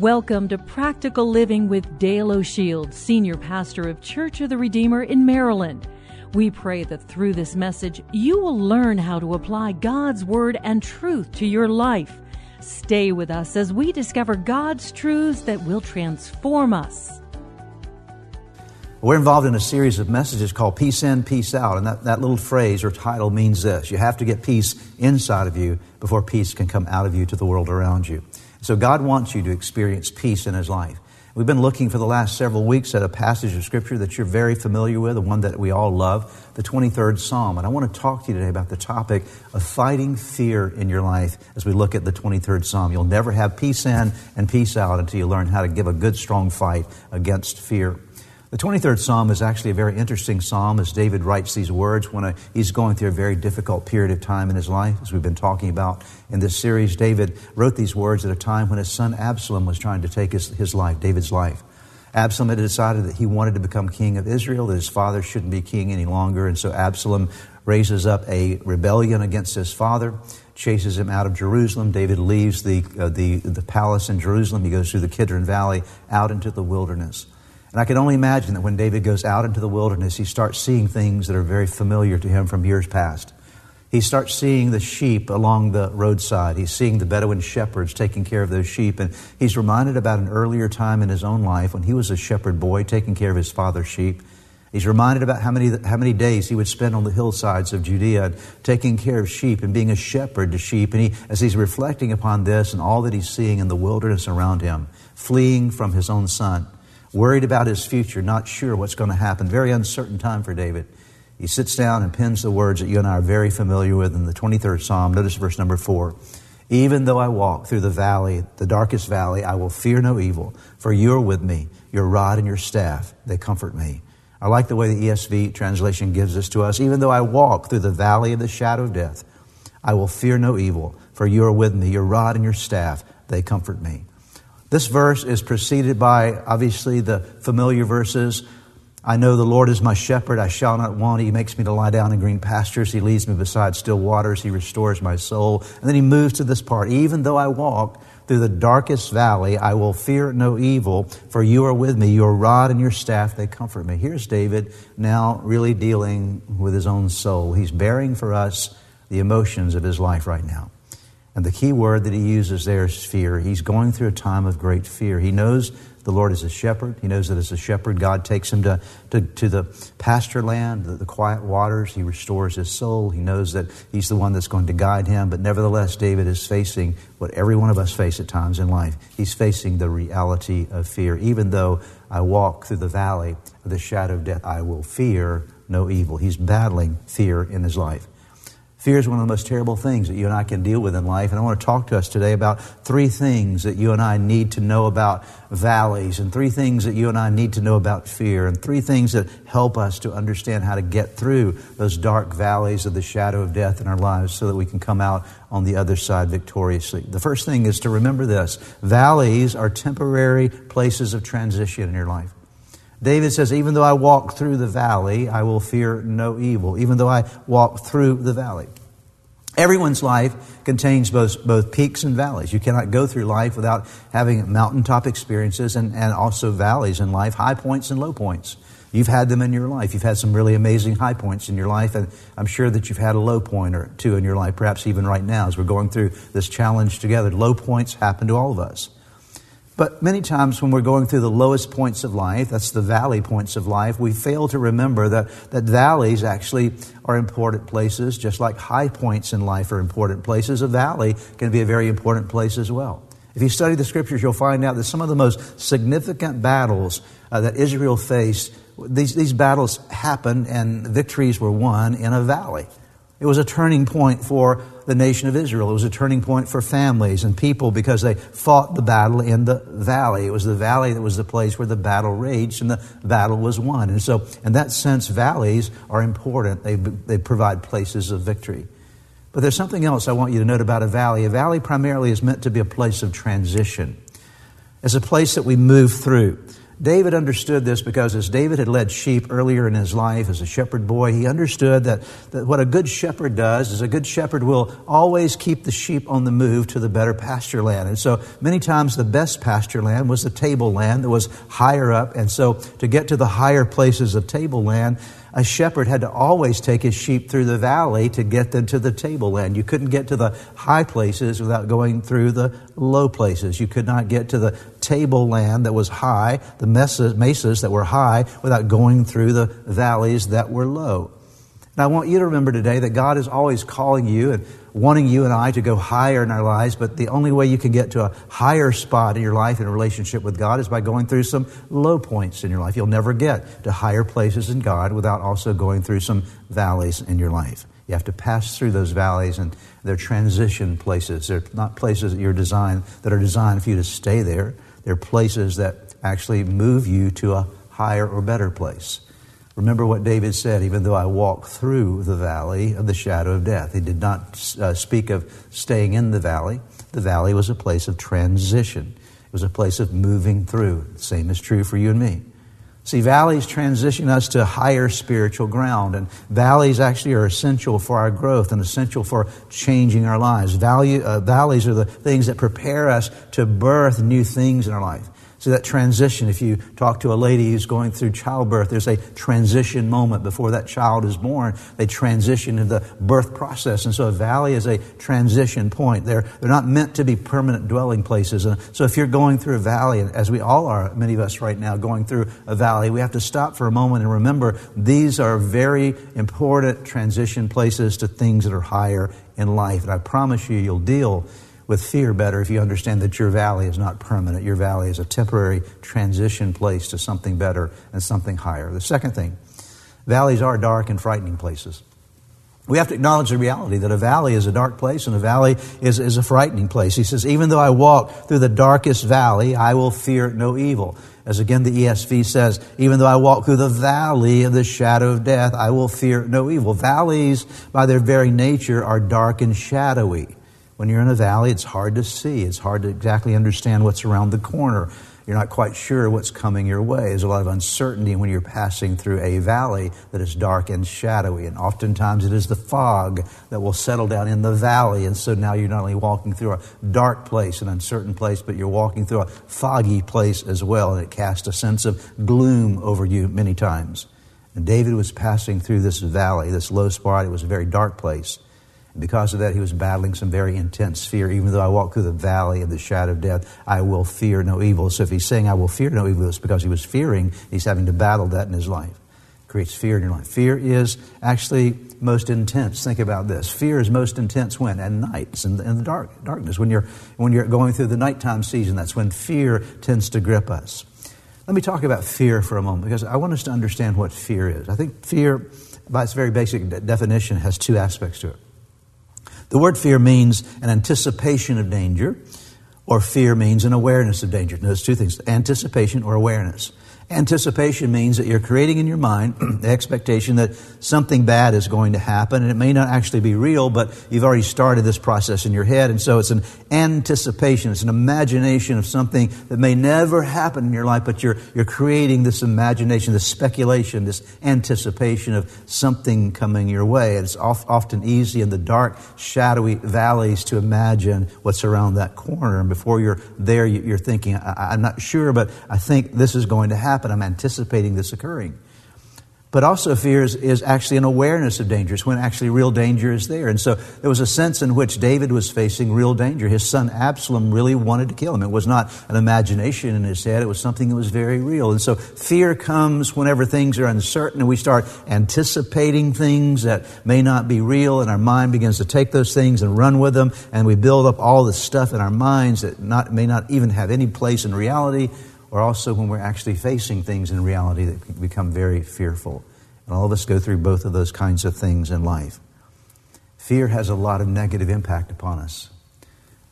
Welcome to Practical Living with Dale O'Shields, Senior Pastor of Church of the Redeemer in Maryland. We pray that through this message, you will learn how to apply God's Word and truth to your life. Stay with us as we discover God's truths that will transform us. We're involved in a series of messages called Peace In, Peace Out. And that, that little phrase or title means this you have to get peace inside of you before peace can come out of you to the world around you. So God wants you to experience peace in His life. We've been looking for the last several weeks at a passage of Scripture that you're very familiar with, the one that we all love, the 23rd Psalm. And I want to talk to you today about the topic of fighting fear in your life as we look at the 23rd Psalm. You'll never have peace in and peace out until you learn how to give a good, strong fight against fear. The 23rd Psalm is actually a very interesting psalm as David writes these words when a, he's going through a very difficult period of time in his life, as we've been talking about in this series. David wrote these words at a time when his son Absalom was trying to take his, his life, David's life. Absalom had decided that he wanted to become king of Israel, that his father shouldn't be king any longer, and so Absalom raises up a rebellion against his father, chases him out of Jerusalem. David leaves the, uh, the, the palace in Jerusalem. He goes through the Kidron Valley out into the wilderness. And I can only imagine that when David goes out into the wilderness, he starts seeing things that are very familiar to him from years past. He starts seeing the sheep along the roadside. He's seeing the Bedouin shepherds taking care of those sheep. And he's reminded about an earlier time in his own life when he was a shepherd boy taking care of his father's sheep. He's reminded about how many, how many days he would spend on the hillsides of Judea taking care of sheep and being a shepherd to sheep. And he, as he's reflecting upon this and all that he's seeing in the wilderness around him, fleeing from his own son, worried about his future, not sure what's going to happen. Very uncertain time for David. He sits down and pens the words that you and I are very familiar with in the 23rd Psalm. Notice verse number four. Even though I walk through the valley, the darkest valley, I will fear no evil, for you are with me. Your rod and your staff, they comfort me. I like the way the ESV translation gives this to us. Even though I walk through the valley of the shadow of death, I will fear no evil, for you are with me. Your rod and your staff, they comfort me. This verse is preceded by, obviously, the familiar verses. I know the Lord is my shepherd, I shall not want. He makes me to lie down in green pastures. He leads me beside still waters. He restores my soul. And then he moves to this part. Even though I walk through the darkest valley, I will fear no evil, for you are with me. Your rod and your staff, they comfort me. Here's David now really dealing with his own soul. He's bearing for us the emotions of his life right now. And the key word that he uses there is fear. He's going through a time of great fear. He knows the Lord is a shepherd. He knows that as a shepherd, God takes him to, to, to the pasture land, the, the quiet waters. He restores his soul. He knows that he's the one that's going to guide him. But nevertheless, David is facing what every one of us face at times in life. He's facing the reality of fear. Even though I walk through the valley of the shadow of death, I will fear no evil. He's battling fear in his life. Fear is one of the most terrible things that you and I can deal with in life. And I want to talk to us today about three things that you and I need to know about valleys, and three things that you and I need to know about fear, and three things that help us to understand how to get through those dark valleys of the shadow of death in our lives so that we can come out on the other side victoriously. The first thing is to remember this valleys are temporary places of transition in your life. David says, Even though I walk through the valley, I will fear no evil. Even though I walk through the valley. Everyone's life contains both, both peaks and valleys. You cannot go through life without having mountaintop experiences and, and also valleys in life, high points and low points. You've had them in your life. You've had some really amazing high points in your life, and I'm sure that you've had a low point or two in your life, perhaps even right now as we're going through this challenge together. Low points happen to all of us. But many times when we're going through the lowest points of life, that's the valley points of life, we fail to remember that, that valleys actually are important places, just like high points in life are important places. A valley can be a very important place as well. If you study the scriptures, you'll find out that some of the most significant battles uh, that Israel faced, these, these battles happened and victories were won in a valley. It was a turning point for the nation of Israel. It was a turning point for families and people because they fought the battle in the valley. It was the valley that was the place where the battle raged and the battle was won. And so, in that sense, valleys are important. They, they provide places of victory. But there's something else I want you to note about a valley. A valley primarily is meant to be a place of transition. It's a place that we move through. David understood this because as David had led sheep earlier in his life as a shepherd boy, he understood that, that what a good shepherd does is a good shepherd will always keep the sheep on the move to the better pasture land. And so many times the best pasture land was the tableland that was higher up. And so to get to the higher places of tableland, a shepherd had to always take his sheep through the valley to get them to the tableland. You couldn't get to the high places without going through the low places. You could not get to the tableland that was high, the mesas, that were high, without going through the valleys that were low. And I want you to remember today that God is always calling you and wanting you and I to go higher in our lives, but the only way you can get to a higher spot in your life in a relationship with God is by going through some low points in your life. You'll never get to higher places in God without also going through some valleys in your life. You have to pass through those valleys, and they're transition places. They're not places that you're designed that are designed for you to stay there. They're places that actually move you to a higher or better place. Remember what David said, even though I walk through the valley of the shadow of death. He did not uh, speak of staying in the valley. The valley was a place of transition, it was a place of moving through. The same is true for you and me. See, valleys transition us to higher spiritual ground, and valleys actually are essential for our growth and essential for changing our lives. Value, uh, valleys are the things that prepare us to birth new things in our life. So that transition, if you talk to a lady who's going through childbirth, there's a transition moment before that child is born. They transition into the birth process. And so a valley is a transition point. They're, they're not meant to be permanent dwelling places. And so if you're going through a valley, as we all are, many of us right now going through a valley, we have to stop for a moment and remember these are very important transition places to things that are higher in life. And I promise you, you'll deal with fear better if you understand that your valley is not permanent. Your valley is a temporary transition place to something better and something higher. The second thing, valleys are dark and frightening places. We have to acknowledge the reality that a valley is a dark place and a valley is, is a frightening place. He says, Even though I walk through the darkest valley, I will fear no evil. As again the ESV says, Even though I walk through the valley of the shadow of death, I will fear no evil. Valleys, by their very nature, are dark and shadowy. When you're in a valley, it's hard to see. It's hard to exactly understand what's around the corner. You're not quite sure what's coming your way. There's a lot of uncertainty when you're passing through a valley that is dark and shadowy. And oftentimes it is the fog that will settle down in the valley. And so now you're not only walking through a dark place, an uncertain place, but you're walking through a foggy place as well. And it casts a sense of gloom over you many times. And David was passing through this valley, this low spot. It was a very dark place. Because of that, he was battling some very intense fear. Even though I walk through the valley of the shadow of death, I will fear no evil. So if he's saying, I will fear no evil, it's because he was fearing, he's having to battle that in his life. It creates fear in your life. Fear is actually most intense. Think about this. Fear is most intense when? At nights, in the, in the dark, darkness. When you're, when you're going through the nighttime season, that's when fear tends to grip us. Let me talk about fear for a moment because I want us to understand what fear is. I think fear, by its very basic definition, has two aspects to it. The word fear means an anticipation of danger, or fear means an awareness of danger. Now, Notice two things anticipation or awareness. Anticipation means that you're creating in your mind the expectation that something bad is going to happen, and it may not actually be real, but you've already started this process in your head, and so it's an anticipation, it's an imagination of something that may never happen in your life, but you're, you're creating this imagination, this speculation, this anticipation of something coming your way. And It's often easy in the dark, shadowy valleys to imagine what's around that corner, and before you're there, you're thinking, I'm not sure, but I think this is going to happen happen. I'm anticipating this occurring. But also, fear is, is, actually an awareness of danger. It's when actually real danger is there. And so there was a sense in which David was facing real danger. His son Absalom really wanted to kill him. It was not an imagination in his head, it was something that was very real. And so fear comes whenever things are uncertain and we start anticipating things that may not be real, and our mind begins to take those things and run with them, and we build up all this stuff in our minds that not, may not even have any place in reality or also when we're actually facing things in reality that become very fearful. And all of us go through both of those kinds of things in life. Fear has a lot of negative impact upon us.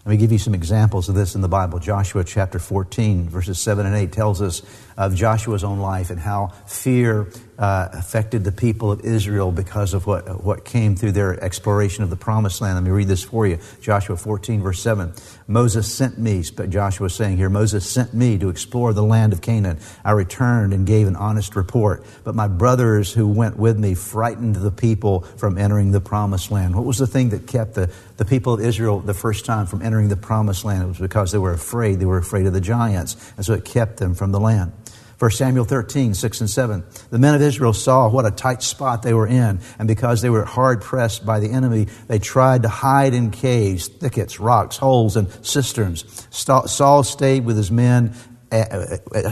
Let me give you some examples of this in the Bible. Joshua chapter 14, verses 7 and 8 tells us of Joshua's own life and how fear uh, affected the people of Israel because of what, what came through their exploration of the promised land. Let me read this for you. Joshua 14, verse 7. Moses sent me, Joshua is saying here, Moses sent me to explore the land of Canaan. I returned and gave an honest report, but my brothers who went with me frightened the people from entering the promised land. What was the thing that kept the, the people of Israel the first time from entering the promised land? It was because they were afraid. They were afraid of the giants, and so it kept them from the land. 1 Samuel 13, 6 and 7. The men of Israel saw what a tight spot they were in, and because they were hard pressed by the enemy, they tried to hide in caves, thickets, rocks, holes, and cisterns. Saul stayed with his men.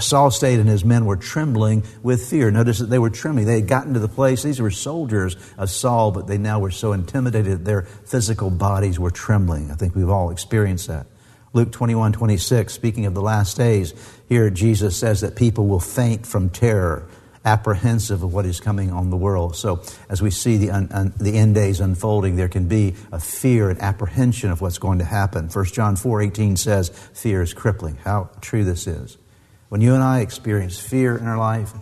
Saul stayed and his men were trembling with fear. Notice that they were trembling. They had gotten to the place, these were soldiers of Saul, but they now were so intimidated that their physical bodies were trembling. I think we've all experienced that. Luke 21, 26, speaking of the last days, here Jesus says that people will faint from terror, apprehensive of what is coming on the world. So as we see the, un, un, the end days unfolding, there can be a fear and apprehension of what's going to happen. 1 John 4, 18 says, fear is crippling. How true this is. When you and I experience fear in our life,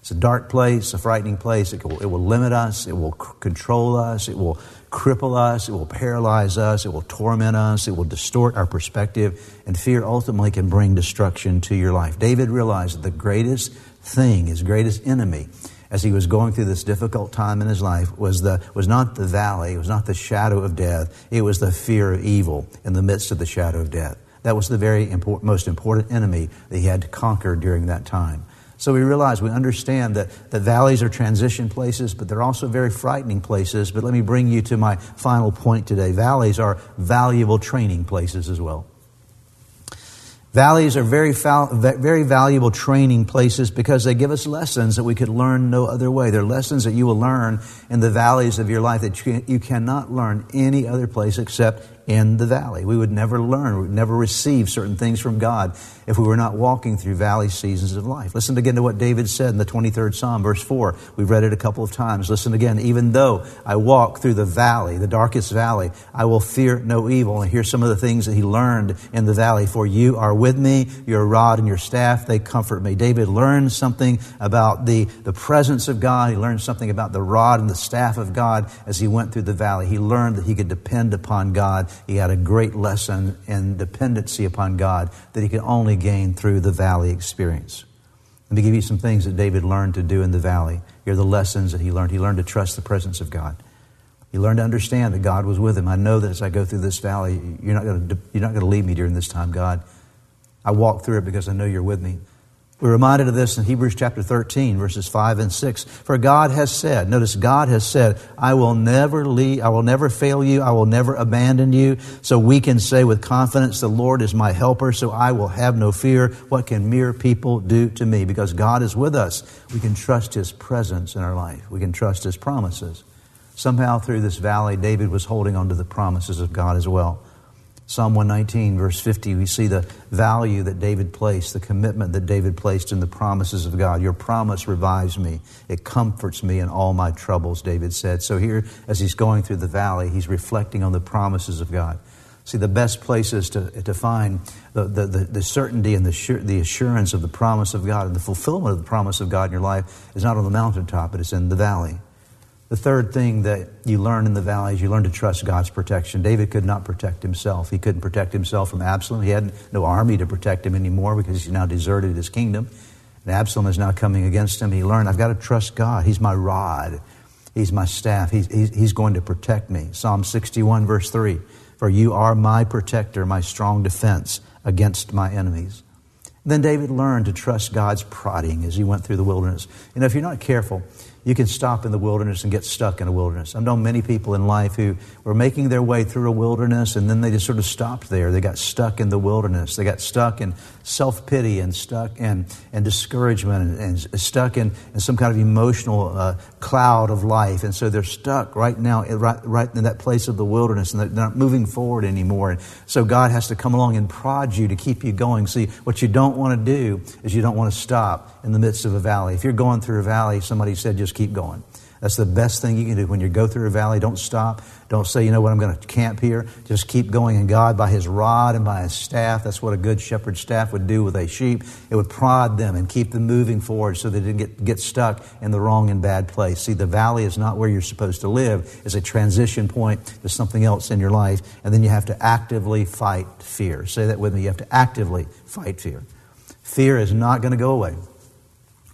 it's a dark place, a frightening place. It will, it will limit us. It will c- control us. It will cripple us, it will paralyze us, it will torment us, it will distort our perspective, and fear ultimately can bring destruction to your life. David realized that the greatest thing, his greatest enemy, as he was going through this difficult time in his life was, the, was not the valley, it was not the shadow of death, it was the fear of evil in the midst of the shadow of death. That was the very important, most important enemy that he had to conquer during that time. So we realize, we understand that, the valleys are transition places, but they're also very frightening places. But let me bring you to my final point today. Valleys are valuable training places as well. Valleys are very, very valuable training places because they give us lessons that we could learn no other way. They're lessons that you will learn in the valleys of your life that you, you cannot learn any other place except in the valley. We would never learn, we would never receive certain things from God if we were not walking through valley seasons of life. Listen again to what David said in the 23rd Psalm, verse 4. We've read it a couple of times. Listen again. Even though I walk through the valley, the darkest valley, I will fear no evil. And here's some of the things that he learned in the valley. For you are with me, your rod and your staff, they comfort me. David learned something about the, the presence of God. He learned something about the rod and the staff of God as he went through the valley. He learned that he could depend upon God he had a great lesson in dependency upon God that he could only gain through the valley experience. Let me give you some things that David learned to do in the valley. Here are the lessons that he learned. He learned to trust the presence of God. He learned to understand that God was with him. I know that as I go through this valley, you're not going to, you're not going to leave me during this time, God. I walk through it because I know you're with me. We're reminded of this in Hebrews chapter 13, verses 5 and 6. For God has said, notice God has said, I will never leave, I will never fail you, I will never abandon you. So we can say with confidence, the Lord is my helper, so I will have no fear. What can mere people do to me? Because God is with us, we can trust His presence in our life. We can trust His promises. Somehow through this valley, David was holding on to the promises of God as well. Psalm 119, verse 50, we see the value that David placed, the commitment that David placed in the promises of God. Your promise revives me. It comforts me in all my troubles, David said. So here, as he's going through the valley, he's reflecting on the promises of God. See, the best places to, to find the, the, the certainty and the, sure, the assurance of the promise of God and the fulfillment of the promise of God in your life is not on the mountaintop, but it's in the valley. The third thing that you learn in the valley is you learn to trust God's protection. David could not protect himself. He couldn't protect himself from Absalom. He had no army to protect him anymore because he's now deserted his kingdom. And Absalom is now coming against him. He learned, I've got to trust God. He's my rod. He's my staff. He's, he's, he's going to protect me. Psalm 61, verse 3 For you are my protector, my strong defense against my enemies. Then David learned to trust God's prodding as he went through the wilderness. You know, if you're not careful, you can stop in the wilderness and get stuck in a wilderness. I've known many people in life who were making their way through a wilderness and then they just sort of stopped there. They got stuck in the wilderness. They got stuck in self pity and stuck in, in discouragement and, and stuck in, in, some kind of emotional uh, cloud of life. And so they're stuck right now, right, right in that place of the wilderness and they're not moving forward anymore. And so God has to come along and prod you to keep you going. See, what you don't want to do is you don't want to stop in the midst of a valley. If you're going through a valley, somebody said just keep going. That's the best thing you can do. When you go through a valley, don't stop. Don't say, you know what, I'm going to camp here. Just keep going. And God, by His rod and by His staff, that's what a good shepherd's staff would do with a sheep. It would prod them and keep them moving forward so they didn't get, get stuck in the wrong and bad place. See, the valley is not where you're supposed to live. It's a transition point to something else in your life. And then you have to actively fight fear. Say that with me. You have to actively fight fear. Fear is not going to go away.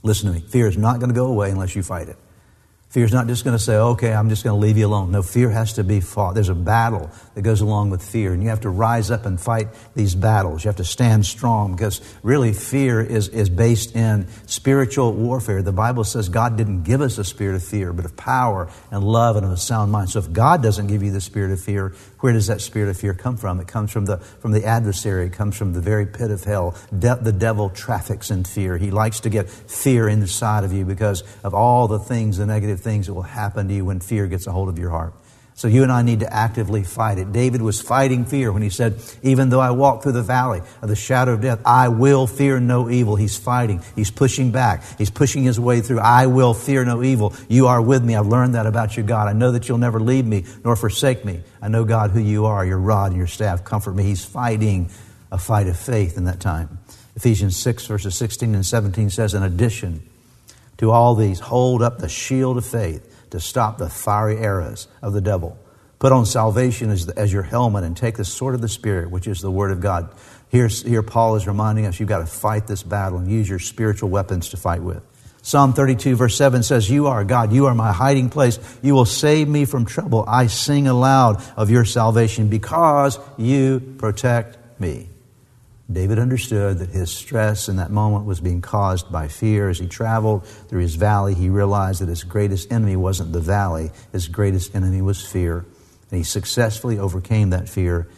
Listen to me. Fear is not going to go away unless you fight it. Fear is not just going to say, okay, I'm just going to leave you alone. No, fear has to be fought. There's a battle that goes along with fear, and you have to rise up and fight these battles. You have to stand strong because really fear is, is based in spiritual warfare. The Bible says God didn't give us a spirit of fear, but of power and love and of a sound mind. So if God doesn't give you the spirit of fear, where does that spirit of fear come from? It comes from the, from the adversary. It comes from the very pit of hell. De- the devil traffics in fear. He likes to get fear inside of you because of all the things, the negative things that will happen to you when fear gets a hold of your heart. So you and I need to actively fight it. David was fighting fear when he said, Even though I walk through the valley of the shadow of death, I will fear no evil. He's fighting. He's pushing back. He's pushing his way through. I will fear no evil. You are with me. I've learned that about you, God. I know that you'll never leave me nor forsake me. I know, God, who you are. Your rod and your staff comfort me. He's fighting a fight of faith in that time. Ephesians 6, verses 16 and 17 says, In addition to all these, hold up the shield of faith to stop the fiery arrows of the devil. Put on salvation as, as your helmet and take the sword of the Spirit, which is the Word of God. Here, here Paul is reminding us you've got to fight this battle and use your spiritual weapons to fight with. Psalm 32, verse 7 says, You are God, you are my hiding place. You will save me from trouble. I sing aloud of your salvation because you protect me. David understood that his stress in that moment was being caused by fear. As he traveled through his valley, he realized that his greatest enemy wasn't the valley, his greatest enemy was fear. And he successfully overcame that fear.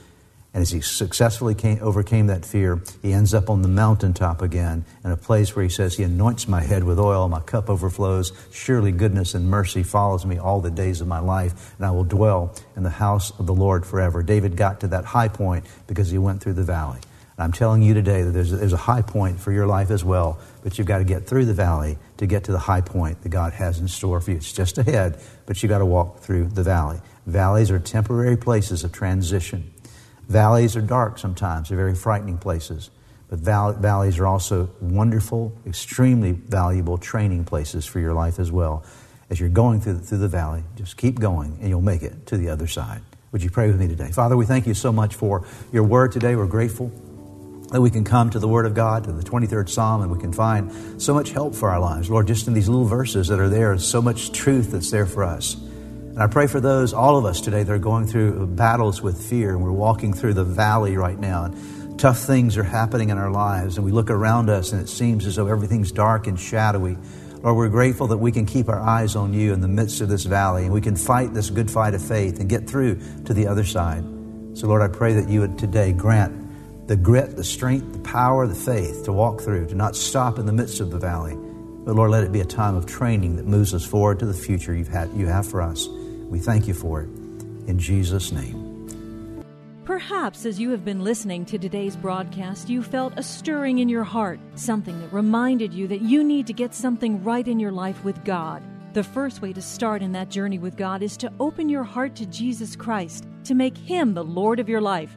And as he successfully came, overcame that fear, he ends up on the mountaintop again in a place where he says, He anoints my head with oil, my cup overflows. Surely goodness and mercy follows me all the days of my life, and I will dwell in the house of the Lord forever. David got to that high point because he went through the valley. I'm telling you today that there's a, there's a high point for your life as well, but you've got to get through the valley to get to the high point that God has in store for you. It's just ahead, but you've got to walk through the valley. Valleys are temporary places of transition. Valleys are dark sometimes, they're very frightening places. But val- valleys are also wonderful, extremely valuable training places for your life as well. As you're going through, through the valley, just keep going and you'll make it to the other side. Would you pray with me today? Father, we thank you so much for your word today. We're grateful that we can come to the Word of God, to the 23rd Psalm, and we can find so much help for our lives. Lord, just in these little verses that are there, so much truth that's there for us. And I pray for those, all of us today, that are going through battles with fear, and we're walking through the valley right now. And tough things are happening in our lives, and we look around us, and it seems as though everything's dark and shadowy. Lord, we're grateful that we can keep our eyes on you in the midst of this valley, and we can fight this good fight of faith and get through to the other side. So, Lord, I pray that you would today grant the grit, the strength, the power, the faith to walk through, to not stop in the midst of the valley. But Lord, let it be a time of training that moves us forward to the future you've had, you have for us. We thank you for it. In Jesus' name. Perhaps as you have been listening to today's broadcast, you felt a stirring in your heart, something that reminded you that you need to get something right in your life with God. The first way to start in that journey with God is to open your heart to Jesus Christ, to make Him the Lord of your life